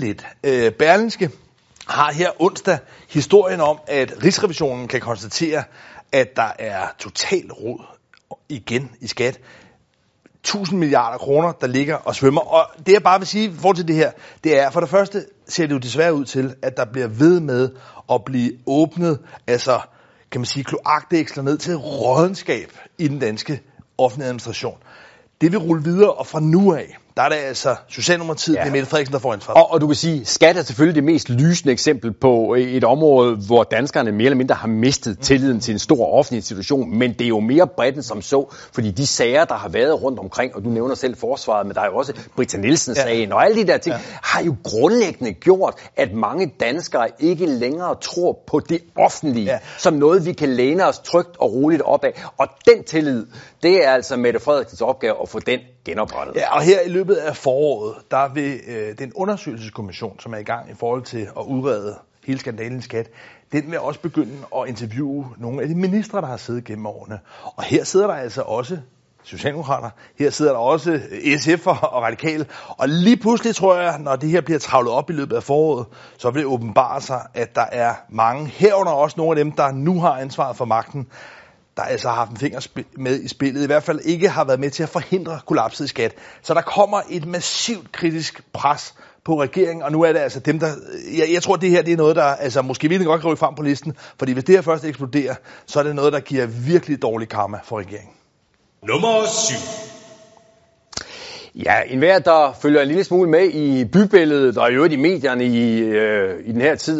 lidt. Øh, Berlinske har her onsdag historien om, at Rigsrevisionen kan konstatere, at der er total rod igen i skat. 1000 milliarder kroner, der ligger og svømmer. Og det jeg bare vil sige i forhold til det her, det er, for det første ser det jo desværre ud til, at der bliver ved med at blive åbnet, altså kan man sige, kloakdæksler ned til rådenskab i den danske offentlige administration. Det vil rulle videre, og fra nu af, der er det altså Socialdemokratiet, ja. det er Mette Frederiksen, der får ansvaret. Og, og du kan sige, skat er selvfølgelig det mest lysende eksempel på et område, hvor danskerne mere eller mindre har mistet tilliden til en stor offentlig institution, men det er jo mere bredt end som så, fordi de sager, der har været rundt omkring, og du nævner selv forsvaret, men der er jo også Britta Nielsen-sagen, ja. og alle de der ting, ja. har jo grundlæggende gjort, at mange danskere ikke længere tror på det offentlige, ja. som noget, vi kan læne os trygt og roligt op af. Og den tillid, det er altså Mette Frederiksens opgave at få den genoprettet. Ja, og her i løbet af foråret, der vil øh, den undersøgelseskommission, som er i gang i forhold til at udrede hele skandalen i skat, den vil også begynde at interviewe nogle af de ministre, der har siddet gennem årene. Og her sidder der altså også Socialdemokrater, her sidder der også øh, SF og Radikale, og lige pludselig tror jeg, når det her bliver travlet op i løbet af foråret, så vil det åbenbare sig, at der er mange, herunder også nogle af dem, der nu har ansvaret for magten, der altså har haft en finger med i spillet, i hvert fald ikke har været med til at forhindre kollapset i skat. Så der kommer et massivt kritisk pres på regeringen, og nu er det altså dem, der... Jeg, jeg tror, det her det er noget, der altså, måske virkelig godt kan rykke frem på listen, fordi hvis det her først eksploderer, så er det noget, der giver virkelig dårlig karma for regeringen. Nummer 7. Ja, en hver, der følger en lille smule med i bybilledet og i øvrigt i medierne i, øh, i den her tid,